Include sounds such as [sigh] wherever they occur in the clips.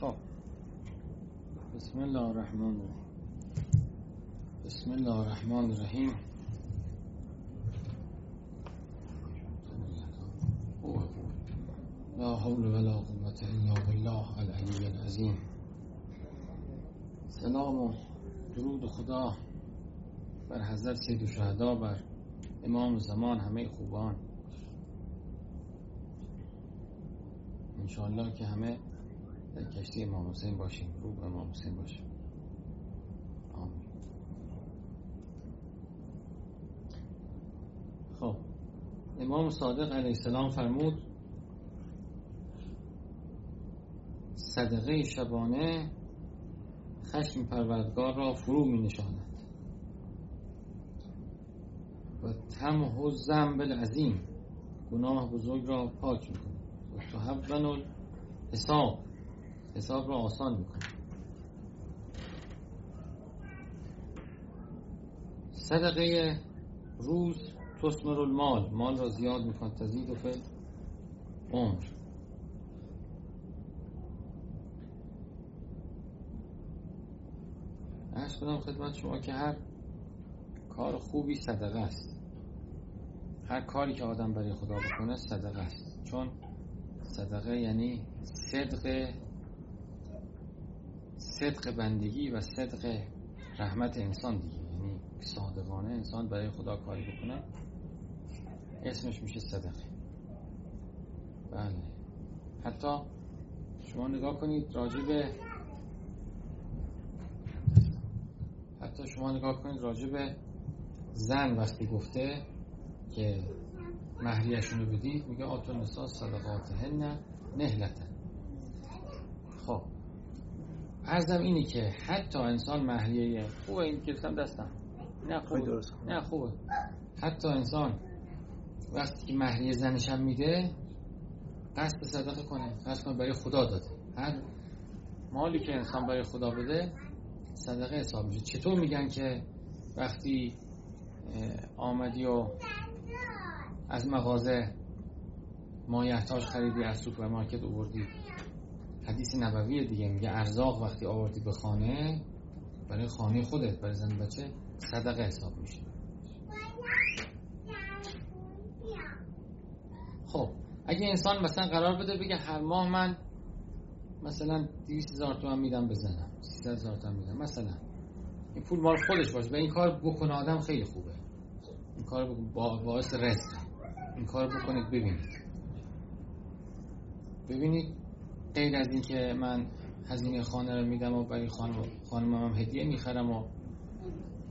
خب. بسم الله الرحمن الرحیم. بسم الله الرحمن الرحیم. لا حول ولا قوة الا بالله العلی العظیم سلام و درود خدا بر حضرت سید شهدا بر امام زمان همه خوبان. انشاءالله که همه در کشتی امام حسین باشیم. رو به امام حسین باشیم. آمین. خب. امام صادق علیه السلام فرمود صدقه شبانه خشم پروردگار را فرو می نشاند. و تمه زنب العظیم گناه بزرگ را پاک می کند. و تحون حساب حساب را آسان می‌کنه. صدقه روز تسمر المال مال را زیاد میکن تزید و فل عمر. ارز کنم خدمت شما که هر کار خوبی صدقه است. هر کاری که آدم برای خدا بکنه صدقه است. چون صدقه یعنی صدق صدق بندگی و صدق رحمت انسان دیگه. یعنی صادقانه انسان برای خدا کاری بکنه. اسمش میشه صدقه. بله. حتی شما نگاه کنید راجب حتی شما نگاه کنید راجب زن وقتی گفته که مهریشون رو بدید میگه آتون نسا صدقات هن نهلتن. ارزم اینی که حتی انسان مهریه خوبه این گرفتم دستم. نه خوبه. درست نه خوبه. حتی انسان وقتی که مهریه زنشم میده قصد صدقه کنه. قصد کنه برای خدا داده. هر مالی که انسان برای خدا بده صدقه حساب میشه. چطور میگن که وقتی آمدی و از مغازه مایحتاج خریدی از سوپرمارکت آوردی حدیث نبوی دیگه. میگه ارزاق وقتی آوردی به خانه برای خانه خودت برای زن بچه صدقه حساب میشه. خب اگه انسان مثلا قرار بده بگه هر ماه من مثلا 200 هزار تومن میدم بزنم 300 هزار تومن میدم. مثلا این پول مال خودش باشه و این کار بکنه آدم خیلی خوبه. این کار باعث رزق. این کار بکنید ببینید. ببینید غیر از این که من هزینه خانه رو میدم و برای خانم خانمم هدیه می‌خرم و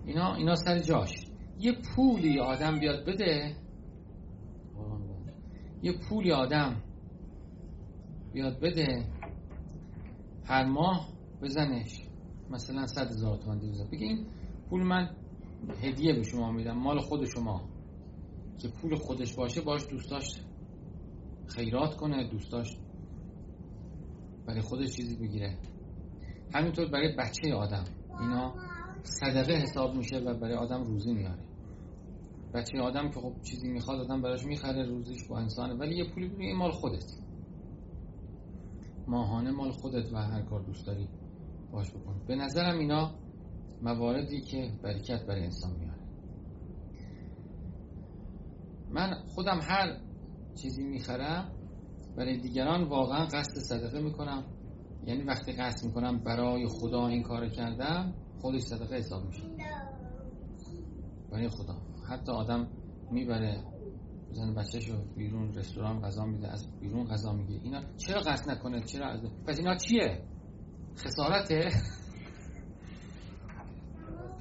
اینا اینا سر جاش. یه پولی آدم بیاد بده. یه پولی آدم بیاد بده. هر ماه بزنش. مثلا صد هزار تومن دیوزن بگه این پول من هدیه به شما میدم مال خود شما. که پول خودش باشه باش دوستاش خیرات کنه دوستاش برای خودش چیزی بگیره. همینطور برای بچه آدم. اینا صدقه حساب میشه و برای آدم روزی میاره. بچه آدم که خب چیزی می‌خواد آدم براش می‌خره روزیش با انسانه ولی یه پولی بگیر مال خودت. ماهانه مال خودت و هر کار دوست داری باش بکن. به نظرم اینا مواردی که برکت برای انسان میاره. من خودم هر چیزی می‌خرم برای دیگران واقعا قصد صدقه می‌کنم. یعنی وقتی قصد می‌کنم برای خدا این کار کردم خودش صدقه حساب میشه. برای خدا. حتی آدم می‌بره زن بچهشو بیرون رستوران غذا میده از بیرون غذا میگه اینا چرا قصد نکنه؟ چرا از پس اینا چیه؟ خسارته؟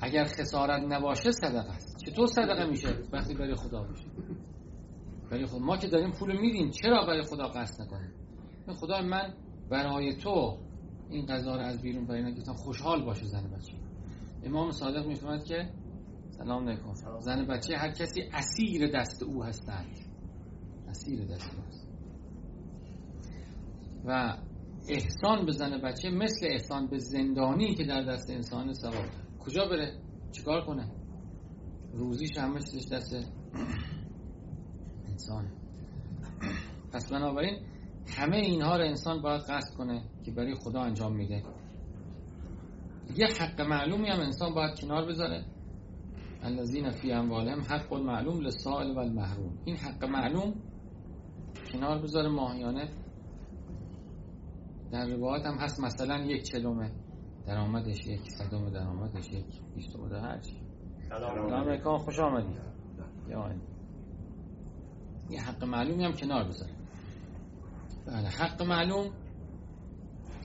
اگر خسارت نباشه صدقه است. چطور صدقه میشه؟ وقتی برای خدا میشه. برای خود ما که داریم پول میدیم چرا برای خدا قصد نکنیم؟ خدا من برای تو این غذا رو از بیرون برای نگیتم خوشحال باشه زن بچه. امام صادق میفرماد که سلام علیکم. زن بچه هر کسی اسیر دست او هستند. اسیر دست او هست. و احسان به زن بچه مثل احسان به زندانی که در دست انسان سواب کجا بره؟ چیکار کنه؟ روزیش چیزش دست انسانه پس بنابراین همه اینها رو انسان باید قصد کنه که برای خدا انجام میده. یه حق معلومی هم انسان باید کنار بذاره. الذین فی اموالهم حق معلوم للسائل و المحروم این حق معلوم کنار بذاره ماهیانه. در روایت هم هست مثلا یک چلومه. درآمدش یک صدم درآمدش یک بیستم در هر چی. سلام. خوش آمدی یه حق معلومی هم کنار بذاره بله حق معلوم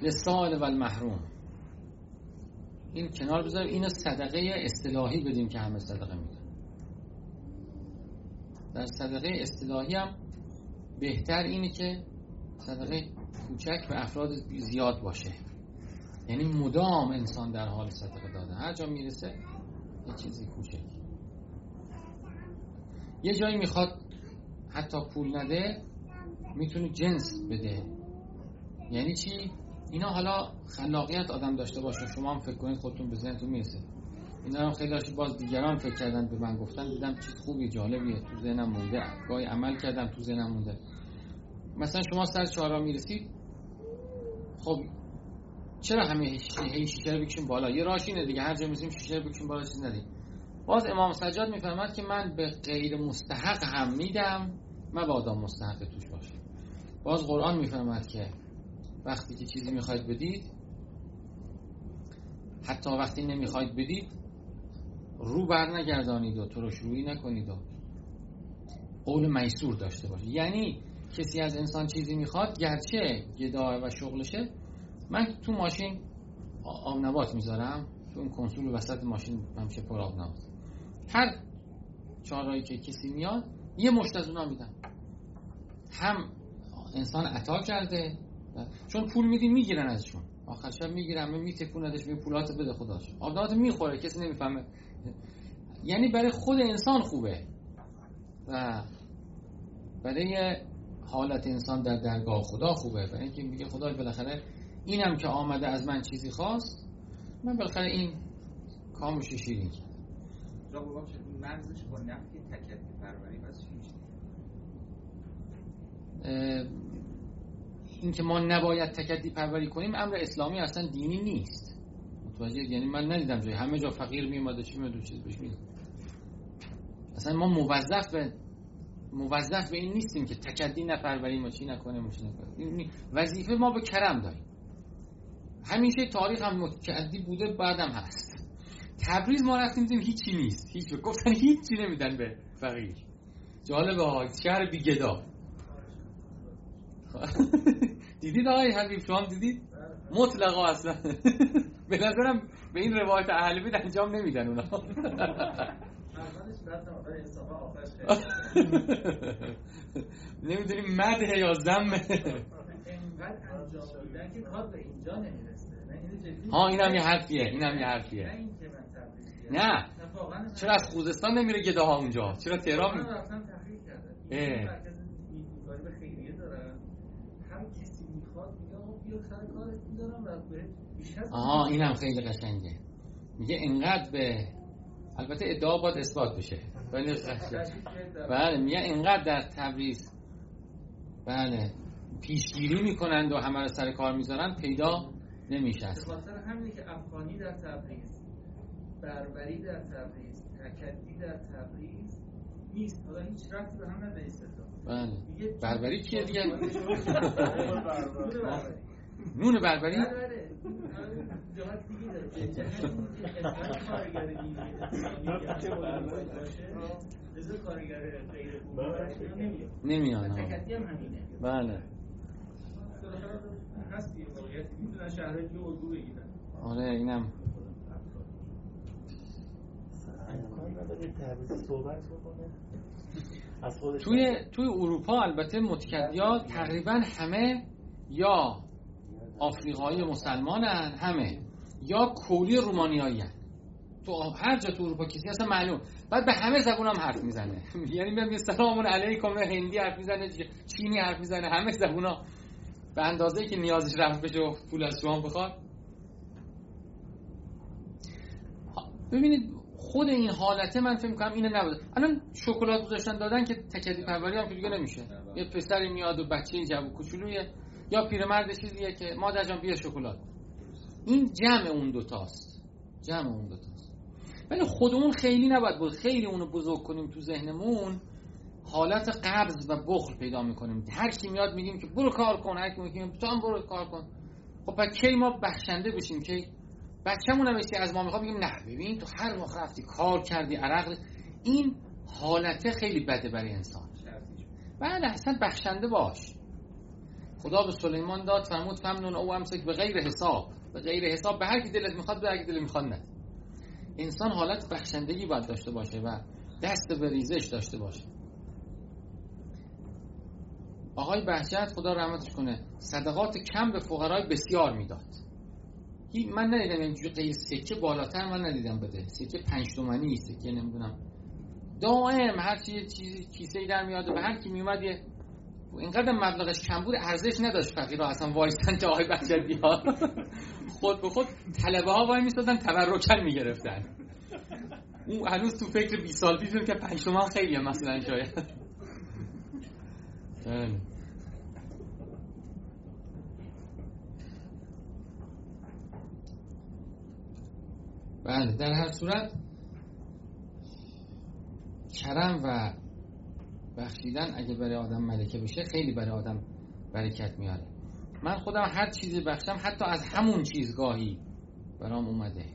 لسال و المحروم این کنار بذاریم. اینو صدقه اصطلاحی بدیم که همه صدقه میدن. در صدقه اصطلاحی هم بهتر اینه که صدقه کوچک به افراد زیاد باشه. یعنی مدام انسان در حال صدقه دادن هر جا می‌رسه یه چیزی کوچک. یه جایی می‌خواد حتی پول نده می‌تونه جنس بده. یعنی چی؟ اینا حالا خلاقیت آدم داشته باشه. شما هم فکر کنید خودتون به ذهنتون می‌رسه. اینا هم خیلی داشت باز دیگران فکر کردن به من گفتن. دیدم چیز خوبی جالبیه. تو ذهنم مونده. گاهی عمل کردم تو ذهنم مونده. مثلا شما سر چهارراه می‌رسید خب چرا همه هی شیشه رو بکشیم بالا؟ یه راهش اینه دیگه. هر جا میزیم شیشه رو بکشیم بالا چیز ندیم باز امام سجاد می‌فهمد که من به غیر مستحق هم میدم. مبادا مستحق توش باشه باز قرآن می‌فهمد که وقتی که چیزی می‌خواید بدید حتی وقتی نمی‌خواید بدید رو بر نگردانید و تو رو شروعی نکنید و قول میسور داشته باشید. یعنی کسی از انسان چیزی می‌خواد گرچه گداه و شغلشه من تو ماشین آب نبات می‌ذارم تو اون کنسول وسط ماشین همیشه پر آب نبات هر چهارایی که کسی میاد یه مشت از اونا میدم هم انسان عطا کرده چون پول میدی می‌گیرن ازشون. آخر شب می‌گیرن میتکوندش می پولات بده خداش. آبدات می‌خوره کسی نمی‌فهمه. یعنی برای خود انسان خوبه. و برای حالت انسان در درگاه خدا خوبه. برای اینکه میگه خدا بالاخره اینم که آمده از من چیزی خواست من بالاخره این کامش شیرین کرد با نفی پروری این که ما نباید تکدی پروری کنیم امر اسلامی اصلا دینی نیست. متوجه یعنی من ندیدم جای همه جا فقیر میومد چی میاد چیز بهش اصلا ما موظف به موظف به این نیستیم که تکدی نپروریم و چی نکنیم و چی نکنیم وظیفه ما به کرم داریم. همیشه تاریخ هم متکدی بوده بعدم هست. تبریز ما رفتیم دیدیم هیچی نیست. هیچ گفتن هیچی نمیدن به فقیر جالبه ها. شهر بیگدا. [laughs] دیدید آقای حبیب؟ شما دیدید؟ مطلقا اصلا. [laughs] به نظرم به این روایت اهل بیت انجام نمیدن اونا. [laughs] نمی‌دونیم مده یا زمه ها این هم یه حرفیه این هم یه حرفیه. نه. چرا از خوزستان نمیره گده ها اونجا؟ چرا تهران؟ آها این هم خیلی قشنگه. میگه اینقدر به البته ادعا باید اثبات بشه. ولی بله میگه اینقدر در تبریز بله پیشگیری می‌کنند و همه رو سر کار می‌ذارن پیدا نمیشه خاطر همینه که افغانی در تبریز. بربری در تبریز تکدی در تبریز نیست. حالا هیچ رفتی به [laughs] هم نداره بله. بربری کیه دیگه؟ نون بربری نمیان بله. آره اینم توی توی اروپا البته متکدیات تقریبا همه یا آفریقایی مسلمانن همه یا کولی رومانیایی. تو هر جا تو اروپا کسی اصلا معلوم. بعد به همه زبون هم حرف می‌زنه. [laughs] یعنی میگم سلام علیکم هندی حرف می‌زنه چینی حرف می‌زنه همه زبون ها به اندازه که نیازش رفت بشه و پول از شما بخواد. ببینید خود این حالته من فکر می‌کنم اینه نبوده. الان شکلات گذاشتن دادن که تکدی پروری هم که دیگه نمیشه یه پسری میاد و بچه جوو کوچولویه. یا پیرمرد چیزیه که مادر جان بیا شکلات. این جمع اون دوتاست جمع اون دوتاست ولی خودمون خیلی نباید بود. خیلی اونو بزرگ کنیم تو ذهنمون. حالت قبض و بخل پیدا می‌کنیم. هر کی میاد میگیم که برو کار کن. هر کی میگیم تو هم برو کار کن. خب بعد کی ما بخشنده بشیم؟ کی؟ بچه‌مون هم از ما می‌خواد بگیم نه. ببین تو هر وقت رفتی کار کردی عرق این حالته خیلی بده برای انسان. بله اصلا بخشنده باش. خدا به سلیمان داد فرمود فمنون او امسک به غیر حساب. به غیر حساب به هر کی دلت می‌خواد به هر کی دلت می‌خواد نه. انسان حالت بخشندگی باید داشته باشه و دست به ریزش داشته باشه. آقای بهجت خدا رحمتش کنه صدقات کم به فقرای بسیار می‌داد. من ندیدم اینجوری سکه بالاتر من ندیدم بده. سکه پنج تومنی سکه نمی‌دونم. دائم هر چی چیزی کیسه ای در میاد و به هر کی میومد یه اینقدر مبلغش کم بود ارزش نداشت فقیرا اصلا وایستن تا آقای بهجت بیاد. خود به خود طلبه ها وای میستادن تبرکن می‌گرفتن. اون هنوز تو فکر 20 سال پیش که 5 تومن خیلیه مثلا شاید [laughs] بله. در هر صورت کرم و بخشیدن اگه برای آدم ملکه بشه خیلی برای آدم برکت میاره من خودم هر چیزی بخشم حتی از همون چیزگاهی برام اومده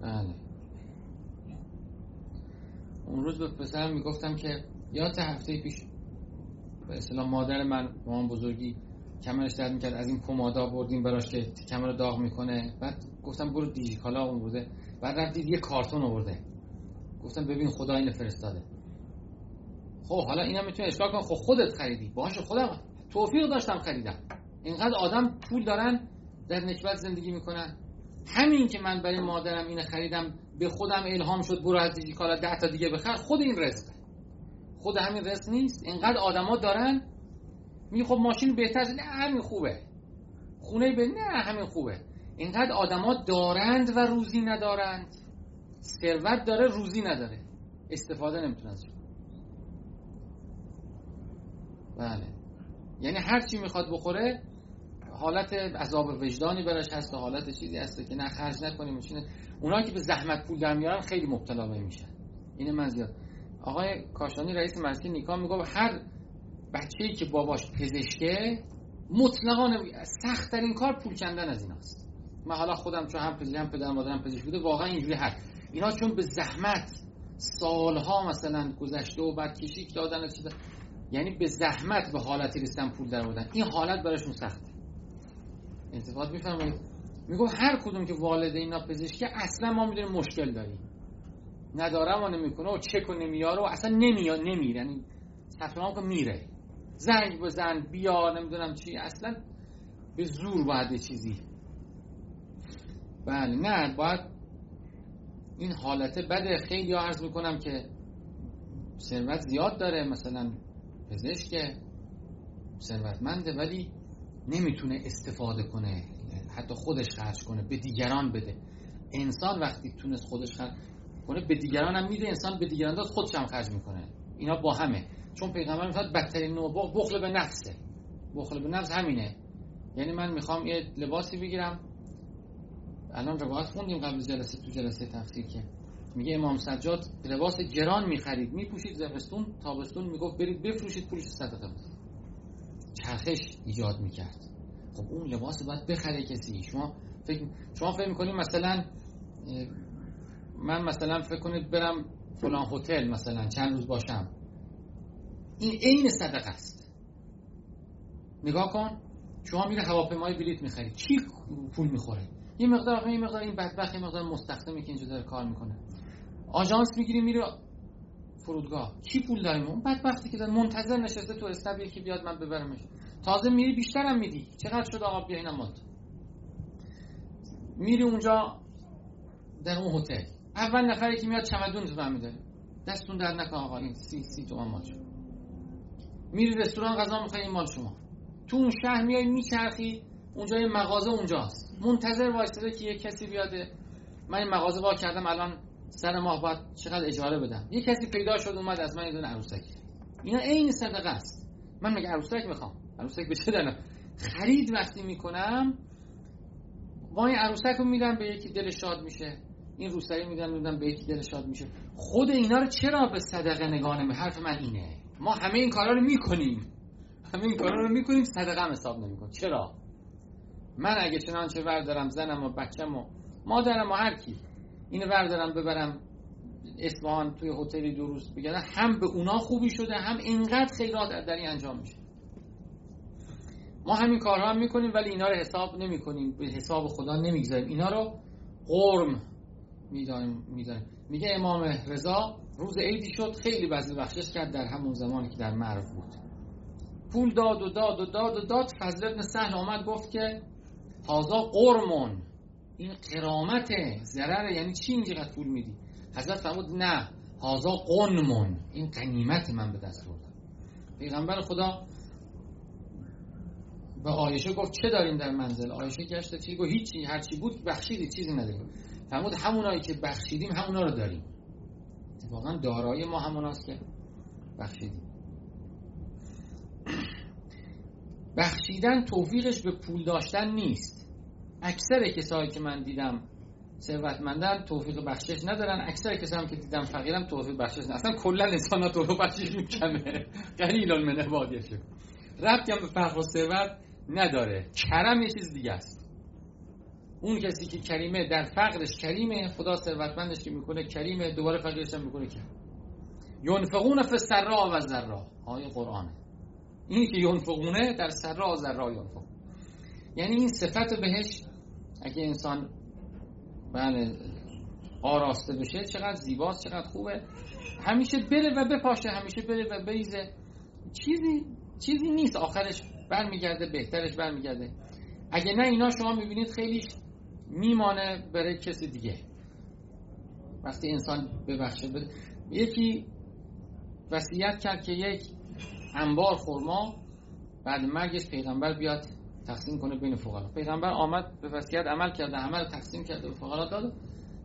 بله اون روز به پسرم می‌گفتم که یاد هفته پیش به اصطلاح مادر من مامان بزرگی کمرش درد می‌کرد از این پمادا بردیم براش که کمر داغ می‌کنه. بعد گفتم برو دیجیکالا اون بوده. بعد رفت دید یه کارتون آورده. گفتم ببین خدا اینو فرستاده. خب حالا اینا می‌تونه اشکال کنه خب خودت خریدی. باشه خودم توفیق داشتم خریدم. اینقدر آدم پول دارن در نکبت زندگی می‌کنن. همین که من برای مادرم اینو خریدم به خودم الهام شد برو از دیجیکالا ده تا دیگه بخر. خود این رزقه. خود همین رزق نیست. اینقدر آدما دارن می خب ماشین بهتر نه همین خوبه. خونه به نه همین خوبه. اینقدر آدما دارند و روزی ندارند. ثروت داره روزی نداره. استفاده نمی‌تونه ازش بله. یعنی هر چی می‌خواد بخوره حالت عذاب وجدانی براش هست و حالت چیزی هست که نه خرج نکنیم میشینه اونا که به زحمت پول در میارن خیلی مبتلا میشن. این من زیاد. آقای کاشانی رئیس مرسی نیکا میگه هر بچه‌ای که باباش پزشکه مطلقا سخت ترین کار پول کندن از ایناست. من حالا خودم چون هم پزشکم پدرم مادرم پزشک بوده واقعا اینجوری هست اینا چون به زحمت سالها مثلا گذشته و بعد کشیک دادن چیزا یعنی به زحمت به حالتی رسیدن پول در بودن این حالت براشون سخته. انتفاض میفرمایید؟ میگم هر کدوم که والد اینا پزشکی اصلا ما می‌دونیم مشکل داریم. نداره ما نمی‌کنه و چک و نمیاره و اصلا نمیاد نمیره. یعنی که میره. زنگ بزن بیا نمی‌دونم چی. اصلا به زور باید چیزی. بله نه باید این حالت بده. خیلی عرض می‌کنم که ثروت زیاد داره مثلا پزشک ثروتمنده ولی نمی‌تونه استفاده کنه حتی خودش خرج کنه به دیگران بده. انسان وقتی تونست خودش خرج کنه به دیگران هم میده انسان به دیگران داد خودش هم خرج می‌کنه. اینا با همه. چون پیغمبر می‌خواد بدترین نوع بخل به نفسه. بخل به نفس همینه. یعنی من می‌خوام یه لباسی بگیرم. الان روایت خوندیم قبل جلسه تو جلسه تفسیر که. میگه امام سجاد لباس گران می‌خرید. میپوشید زمستون تابستون می‌گفت برید بفروشید پولش صدقه. بدید چرخش ایجاد می‌کرد. خب اون لباس باید بخره کسی. شما فکر شما فکر می‌کنید مثلا من مثلا فکر کنید برم فلان هتل مثلا چند روز باشم. این عین صدقه است. نگاه کن. شما میره هواپیمای بلیت می‌خری. کی پول می‌خوره؟ یه مقدار یه مقدار این بدبخت یه مقدار مستخدمی که اینجا داره کار می‌کنه. آژانس می‌گیری میره فرودگاه. کی پول داریم؟ اون بدبختی که داره منتظر نشسته تو استاب یکی بیاد من ببرمش. تازه میری بیشترم میدی. چقدر شد آقا اینم مات میری اونجا در اون هتل. اول نفری که میاد چمدون تو میده. دستون در نکن آقا این سی سی تومن مال شما. میری رستوران غذا می‌خوای این مال شما. تو اون شهر میای میچرخی اونجا یه مغازه اونجاست منتظر وایساده که یه کسی بیاده من این مغازه وا کردم الان سر ماه باید چقدر اجاره بدم. یه کسی پیدا شد اومد از من یه دونه عروسک. اینا عین صدقه است. من مگه عروسک می‌خوام؟ عروسک به چه خرید وقتی می‌کنم این عروسک رو میدم به یکی دل شاد میشه. این روسری میدم میدم به یکی دل شاد میشه. خود اینا رو چرا به صدقه نگاه نمی حرف من اینه. ما همه این کارا رو می‌کنیم. همه این کارا رو می‌کنیم صدقه هم حساب نمیکن چرا؟ من اگه چنانچه وردارم زنم و بچم و مادرم و هر کی اینو وردارم ببرم اصفهان توی هتلی دو روز بگردم هم به اونا خوبی شده هم اینقدر خیرات در این انجام میشه. ما همین کارها هم می‌کنیم ولی اینا رو حساب نمی‌کنیم. به حساب خدا نمی‌گذاریم. اینا رو قرم می‌دانیم می‌دانیم. میگه امام رضا روز عیدی شد خیلی بزل بخشش کرد در همون زمانی که در مرو بود. پول داد و داد و داد و داد فضل ابن سهل آمد گفت که تازا قرمون. این قرامته ضرر یعنی چی اینجا پول میدی؟ حضرت فرمود نه هازا قنمون. این قنیمت من به دست بردم پیغمبر خدا به آیشه گفت چه داریم در منزل؟ آیشه گشت چی گفت؟ هیچی هرچی بود بخشیدی چیزی نداریم فرمود همونایی که بخشیدیم همونا رو داریم. واقعا دارایی ما هموناست که بخشیدیم. بخشیدن توفیقش به پول داشتن نیست. اکثر کسایی که من دیدم ثروتمندن توفیق بخشش ندارن. اکثر کسایی که دیدم فقیرم توفیق بخشش ندارن اصلا کلا انسان توفیق بخشش کمه قلیل من عبادیشه ربطی هم به فقر و ثروت نداره. کرم یه چیز دیگه است. اون کسی که کریمه در فقرش کریمه خدا ثروتمندش که می‌کنه کریمه دوباره فقیرش هم می‌کنه کریم ینفقون فی سرا و ذرا آیه قرآنه اینی که ینفقونه در سرا و ذرا ینفق. یعنی این صفت بهش اگه انسان بله آراسته بشه چقدر زیباست چقدر خوبه. همیشه بره و بپاشه همیشه بره و بریزه. چیزی چیزی نیست. آخرش برمیگرده بهترش برمیگرده. اگه نه اینا شما می‌بینید خیلی میمانه بره کسی دیگه. وقتی انسان ببخشه بده یکی وصیت کرد که یک انبار خرما بعد مرگش پیغمبر بیاد تقسیم کنه بین فقرا. پیغمبر آمد به وصیت عمل کرده همه رو تقسیم کرده به فقرا داد.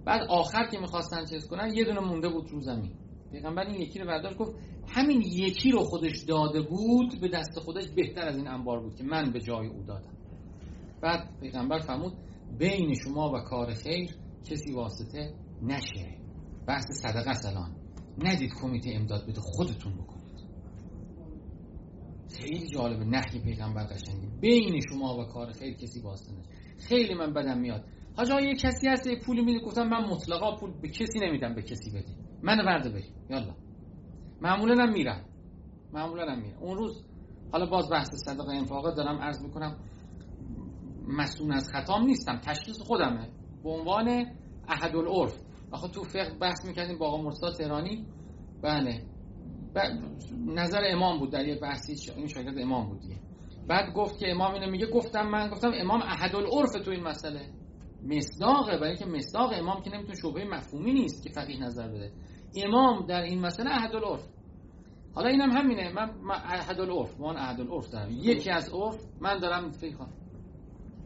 بعد آخر که می‌خواستن چیز کنن یه دونه مونده بود رو زمین. پیغمبر این یکی رو برداشت گفت همین یکی رو خودش داده بود به دست خودش بهتر از این انبار بود که من به جای او دادم. بعد پیغمبر فرمود بین شما و کار خیر کسی واسطه نشه. بحث صدقه سلان ندید کمیته امداد بده خودتون بکنید. خیلی جالبه نحی پیغمبر قشنگی بین شما و کار خیر کسی واسطه نشه. خیلی من بدم میاد. حاجا یه کسی هست یه پولی میده. گفتم من مطلقا پول به کسی نمیدم به کسی بدی. من ورده بری یالا. معمولا هم معمولا هم اون روز حالا باز بحث صدقه انفاقه دارم عرض می‌کنم. مسئول از خطام نیستم تشخیص خودمه. به عنوان احد العرف آخه تو فقه بحث می‌کردیم با آقا مرسا تهرانی. بله. نظر امام بود در یه بحثی این شاگرد امام بود بعد گفت که امام اینو میگه گفتم من گفتم امام احد العرف تو این مسئله. مصداقه برای که مصداق امام که نمی‌تونه شبهه مفهومی نیست که فقیه نظر بده. امام در این مسئله احد العرف حالا اینم هم همینه. من احد العرف من احد العرف دارم. یکی از عرف من دارم فکر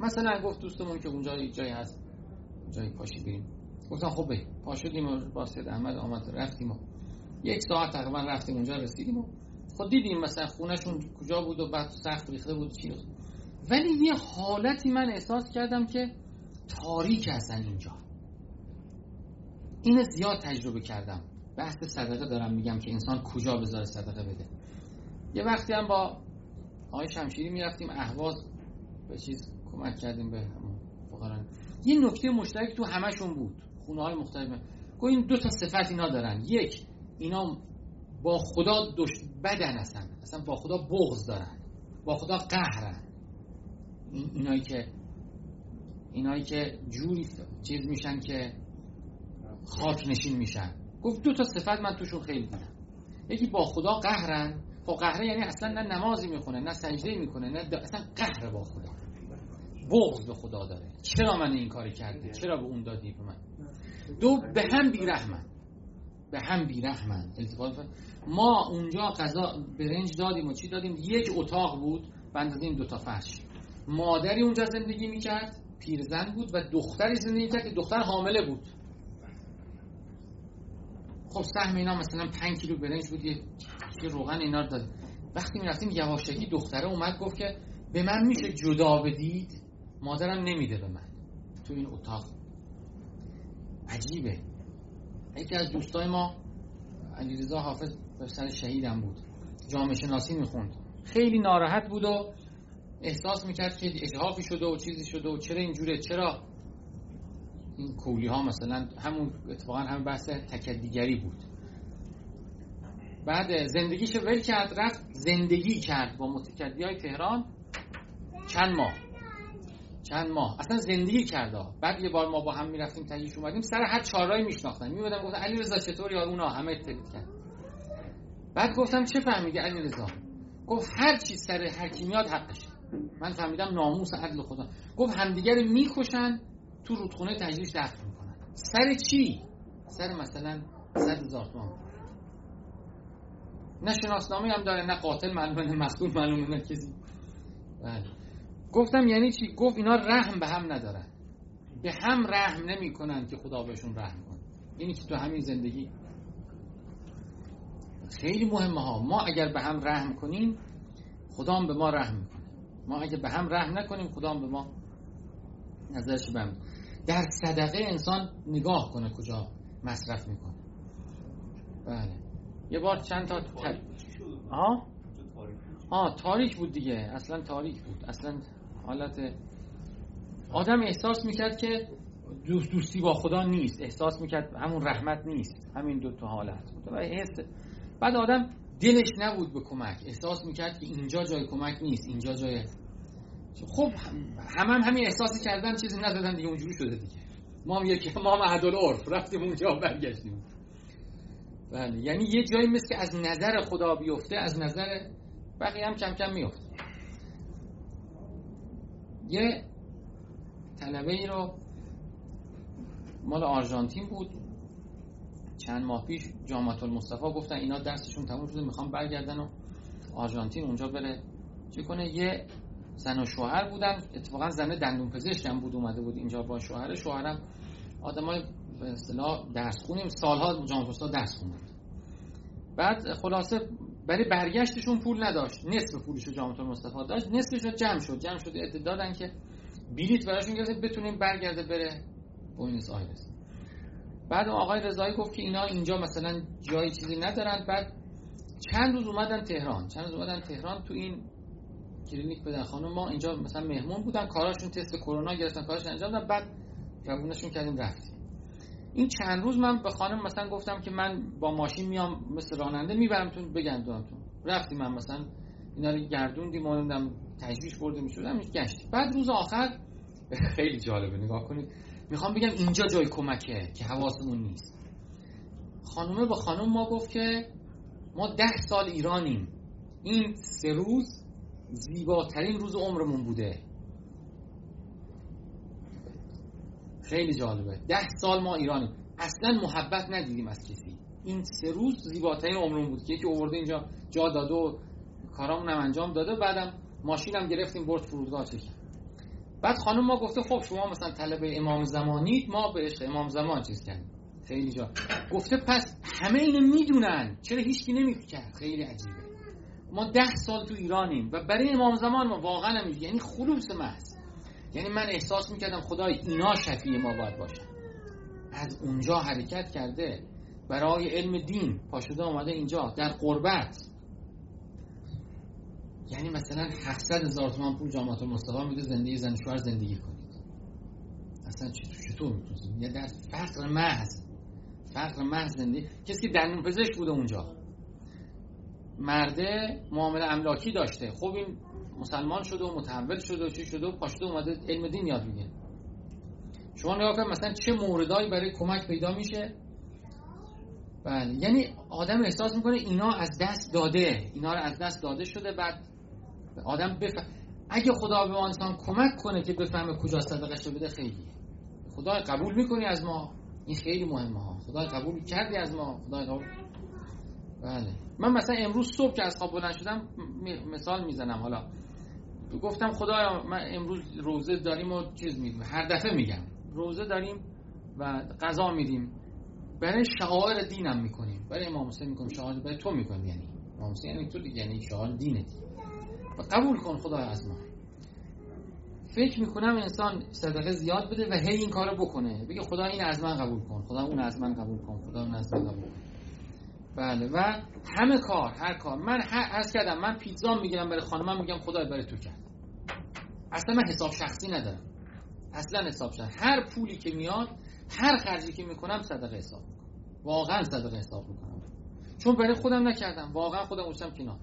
مثلا گفت دوستمون که اونجا جایی هست جایی پاشی بریم گفتم خب بریم. پا شدیم و با سید احمد آمد رفتیم و یک ساعت تقریبا رفتیم اونجا رسیدیم و خود دیدیم مثلا خونهشون کجا بود و بعد سخت ریخته بود چی ولی یه حالتی من احساس کردم که تاریک هستن اینجا. این زیاد تجربه کردم. بحث صدقه دارم میگم که انسان کجا بذاره صدقه بده. یه وقتی هم با آقای شمشیری می‌رفتیم اهواز به چیز کمک کردیم به همون یه نکته مشترک تو همشون بود. خونه های مختلف. گو این دو تا صفت اینا دارن. یک اینا با خدا دش بدن هستن. اصلا با خدا بغض دارن. با خدا قهرن. این اینایی که اینایی که جوری چیز میشن که خاک نشین میشن. گفت دو تا صفت من توشون خیلی دیدم. یکی با خدا قهرن. خب قهره یعنی اصلا نه نمازی می‌خونه نه سجده می‌کنه نه اصلا قهر با خدا. بغض به خدا داره. چرا من این کاری کرده چرا به اون دادی به من؟ دو به هم بیرحمن. به هم بیرحمن. ما اونجا غذا برنج دادیم و چی دادیم؟ یک اتاق بود. بند این دوتا فرش. مادری اونجا زندگی می‌کرد. پیرزن بود و دختری زندگی کرد که دختر حامله بود. خب سهم اینا مثلا 5 کیلو برنج بود. یه روغن اینا رو داد. وقتی می‌رفتیم یواشکی دختره اومد گفت که به من میشه جدا بدید. مادرم نمیده به من. تو این اتاق. عجیبه. یکی از دوستای ما علیرضا حافظ به سر شهیدم بود. جامعه شناسی می‌خوند. خیلی ناراحت بود و احساس می‌کرد که اجهافی شده و چیزی شده و چرا اینجوره چرا؟ این کولی ها مثلا همون اتفاقا هم بحث تکدیگری بود. بعد زندگیش ول کرد رفت زندگی کرد با متکدی های تهران چند ماه. چند ماه. اصلا زندگی کرده. بعد یه بار ما با هم می‌رفتیم تهیش اومدیم سر هر چهارراه میشناختن. میبودم گفتن علی رضا چطور یا اونا همه تلید کرد. بعد گفتم چه فهمیدی علی رضا گفت هر چی سر هر کی میاد حقشه. من فهمیدم ناموس عدل خدا. گفت همدیگه رو می‌کشن تو رودخونه تجریش دفن می‌کنن. سر چی؟ سر مثلا صد هزار نه شناسنامه هم داره نه قاتل معلومه نه مقتول معلومه نه کسی. بله. گفتم یعنی چی؟ گفت اینا رحم به هم ندارن. به هم رحم نمی‌کنن که خدا بهشون رحم کنه. اینی که تو همین زندگی؟ خیلی مهمه ها. ما اگر به هم رحم کنیم خدا هم به ما رحم می‌کنه. ما اگر به هم رحم نکنیم خدا هم به ما نظرش بهم. در صدقه انسان نگاه کنه کجا مصرف می‌کنه. بله. یه بار چند تا آه؟ آه تاریک بود دیگه. اصلا تاریک بود. اصلا حالت آدم احساس می‌کرد که دوست دوستی با خدا نیست احساس می‌کرد همون رحمت نیست همین دو تا حالت. بعد آدم دلش نبود به کمک احساس می‌کرد که اینجا جای کمک نیست اینجا جای خب هم هم همین احساسی کردن چیزی ندادن دیگه اونجوری شده دیگه. ما هم یکی ما هم عرف رفتیم اونجا برگشتیم. بله یعنی یه جایی مثل که از نظر خدا بیفته از نظر بقیه هم کم کم میفته یه طلبه ای رو مال آرژانتین بود. چند ماه پیش جامعه المصطفى گفتن اینا درسشون تموم شده می‌خوام برگردن و آرژانتین اونجا بره. چه کنه؟ یه زن و شوهر بودن. اتفاقا زنه دندون پزشک هم بود اومده بود اینجا با شوهر. شوهرم آدمای به اصطلاح درس خونیم سالها جامعه درس خوندن. بعد خلاصه برای برگشتشون پول نداشت. نصف پولش رو جامعه مصطفی داشت. نصفش رو جمع شد. جمع شد. دادن که بلیط براشون گرفت. بتونیم برگرده بره بوینس آیرس بعد آقای رضایی گفت که اینا اینجا مثلا جایی چیزی ندارن. بعد چند روز اومدن تهران. چند روز اومدن تهران تو این کلینیک بودن. خانم ما اینجا مثلا مهمون بودن. کاراشون تست کرونا گرفتن. کارش انجام دادن. بعد قبولشون کردیم رفتیم. این چند روز من به خانم مثلا گفتم که من با ماشین میام مثل راننده میبرمتون بگردونمتون رفتیم من مثلا اینا رو گردوندیم و نمی‌دونم تجویش برده می‌شدم گشتیم بعد روز آخر [laughs] خیلی جالبه نگاه کنید. می‌خوام بگم اینجا جای کمکه که حواسمون نیست. خانومه با خانم ما گفت که ما ده سال ایرانیم. این سه روز زیباترین روز عمرمون بوده. خیلی جالبه. ده سال ما ایرانیم. اصلا محبت ندیدیم از کسی. این سه روز زیباترین عمرمون بود. که یکی اوورده اینجا جا داده و کارامون هم انجام داده بعدم ماشینم گرفتیم برد فرودگاه چکیم بعد خانم ما گفته خب شما مثلا طلب امام زمانید ما به عشق امام زمان چیز کردیم. خیلی جا. گفته پس همه اینو می‌دونن. چرا هیچکی نمیفکر؟ خیلی عجیبه. ما ده سال تو ایرانیم و برای امام زمان ما واقعا نمیگه یعنی خلوص محض. یعنی من احساس می‌کردم خدای اینا شفیع ما باید باشن. از اونجا حرکت کرده برای علم دین پاشده آمده اینجا در قربت. یعنی مثلا 700 هزار تومان پول جامعه المصطفی میده زندگی زن شوهر زندگی کنید. اصلا چطور می‌تونید یعنی در فقر محض. فقر محض زندگی. کسی که دندون پزشک بوده اونجا. مرده معامله املاکی داشته. خب این مسلمان شده و متحول شده و چی شده و پاشده اومده علم دین یاد میگه شما نگاه کنید مثلا چه موردایی برای کمک پیدا میشه؟ بله یعنی آدم احساس می‌کنه اینا از دست داده اینا رو از دست داده شده بعد آدم بفهم اگه خدا به انسان کمک کنه که بفهمه کجا صدقش بده خیلی. خدا قبول می‌کنی از ما؟ این خیلی مهمه ها. خدا قبول کردی از ما؟ خدا قبول. بله. من مثلا امروز صبح که از خواب بلند شدم مثال می‌زنم. حالا گفتم خدایا من امروز روزه داریم و چیز میگم هر دفعه میگم. روزه داریم و غذا میدیم. برای شعائر دینم می‌کنیم. برای امام حسین می‌کنیم. شعائر برای تو می‌کنیم. یعنی امام حسین یعنی تو دیگه یعنی شعائر دینه و قبول کن خدای از ما. فکر می‌کنم انسان صدقه زیاد بده و هی این کارو بکنه. بگه خدا این از من قبول کن. خدا اون از من قبول کن. خدا اون از من قبول کن. بله. و همه کار هر کار. من از کردم من پیتزا می‌گیرم برای خانمم میگم خدا برای تو کرد. اصلا من حساب شخصی ندارم. اصلا حساب شخصی. هر پولی که میاد هر خرجی که می‌کنم صدقه حساب می‌کنم. واقعا صدقه حساب می‌کنم. چون برای خودم نکردم. واقعا خودم گذاشتم کنار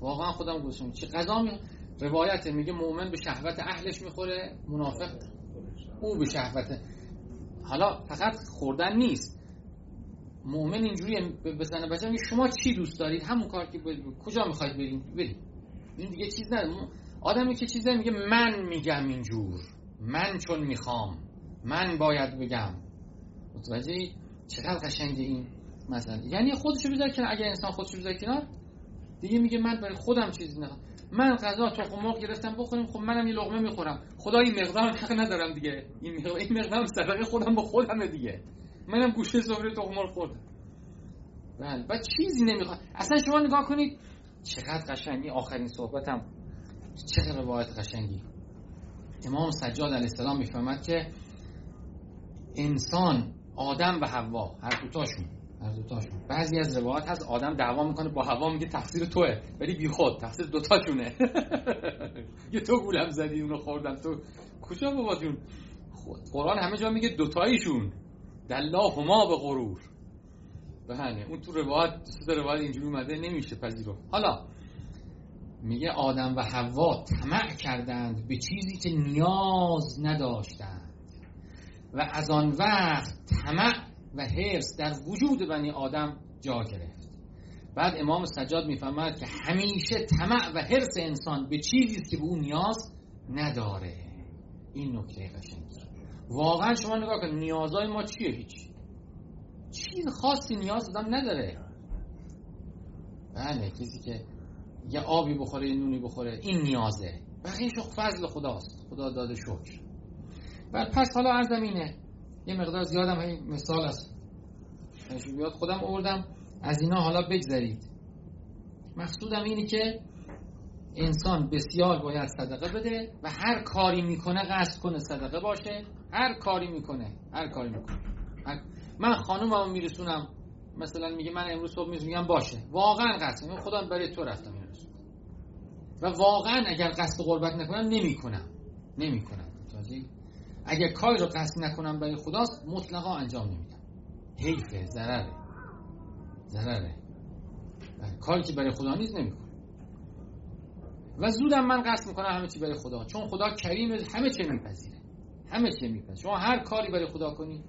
واقعا خودم گذاشتم چه غذا می روایت میگه مؤمن به شهوت اهلش می‌خوره منافق او به شهوت حالا فقط خوردن نیست. مؤمن اینجوری بزنه بچه شما چی دوست دارید؟ همون کار که کجا می‌خواید بریم بریم این دیگه چیز نداره. آدمی که چیزه میگه من میگم اینجور. من چون می‌خوام. من باید بگم. متوجه چقدر قشنگ این مثلا یعنی خودشو بذار کنار اگر انسان خودشو بذار کنار دیگه میگه من برای خودم چیزی نخوام. من غذا تخم مرغ گرفتم بخوریم خب منم یه لقمه می‌خورم. خدا این مقدار حق ندارم دیگه. این مقدار این مقدار صدقه خودم با خودم دیگه. منم گوشه سفره تخم مرغ خوردم. بله. بعد چیزی نمی‌خواد اصلا شما نگاه کنید. چقدر قشنگی آخرین صحبتم. چقدر روایت قشنگی؟ امام سجاد علیه السلام می‌فهمد که انسان آدم و حوا هر دوتاشون هر دوتاشون. بعضی از روایات هست آدم دعوا می‌کنه با حوا میگه تقصیر توه ولی بی خود تقصیر دوتاشونه. [laughs] یه تو گولم زدی اونو خوردم. تو کجا بابا جون؟ قرآن همه جا میگه دوتایشون دلا هما به غرور. بله اون تو روایت تو روایت اینجوری اومده نمیشه پذیرفت. حالا میگه آدم و حوا طمع کردند به چیزی که نیاز نداشتند. و از آن وقت طمع و حرص در وجود بنی آدم جا گرفت. بعد امام سجاد می‌فهمد که همیشه طمع و حرص انسان به چیزی که به اون نیاز نداره. این نکته قشنگی. واقعا شما نگاه کن نیازهای ما چیه هیچ؟ چیز خاصی نیاز دادن نداره. بله کسی که یه آبی بخوره یه نونی بخوره این نیازه. بقیه شو فضل خداست. خدا داده شکر. و پس حالا عرضم اینه یه مقدار زیادم این مثال است. بیاد خودم آوردم. از اینا حالا بگذرید. مقصودم اینه که انسان بسیار باید صدقه بده و هر کاری می‌کنه قصد کنه صدقه باشه. هر کاری می‌کنه. هر کاری می‌کنه. من خانوممو میرسونم. مثلا میگه من امروز صبح میگم باشه. واقعا قصد. خدا برای تو رفتم. و واقعا اگر قصد قربت نکنم نمی‌کنم. نمی‌کنم. اگر کاری رو قصد نکنم برای خداست مطلقا انجام نمیدم. حیفه ضرره. ضرره. بله، کاری که برای خدا نیست نمی‌کنم. و زودم من قصد می‌کنم همه چی برای خدا. چون خدا کریم همه چی میپذیره. همه چی میپذیره. شما هر کاری برای خدا کنی.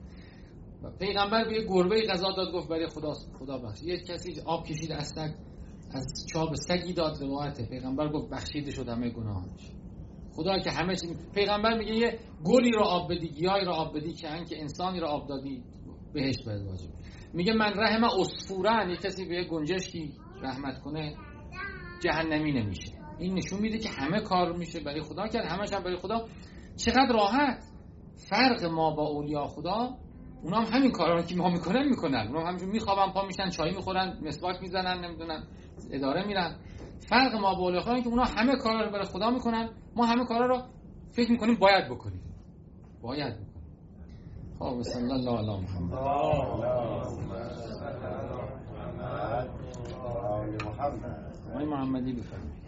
پیغمبر به یه گربه غذا داد گفت برای خدا خدا بخش یه کسی آب کشید از سگ. از چاب سگی داد روایت پیغمبر گفت بخشیده شد همه گناهانش خدا که همه چی پیغمبر میگه یه گلی رو آب بدی گیاهی رو آب بدی که انکه انسانی رو آب دادی بهش باید واجب. میگه من رحم اسفورن یه کسی به گنجشکی رحمت کنه جهنمی نمیشه. این نشون میده که همه کار میشه برای خدا کرد همش هم برای خدا. چقدر راحت. فرق ما با اولیا خدا اونا هم همین کارا رو که ما می‌کنن می‌کنن. اونا همینجور میخوابن پا میشن چای می‌خورن مسواک می‌زنن نمی‌دونن اداره میرن. فرق ما با اولیاء که اونا همه کارا رو برای خدا می‌کنن. ما همه کارا رو فکر می‌کنیم باید بکنیم. باید بکنیم. خب صلی الله علی محمد. محمد. محمدی بفرمایید.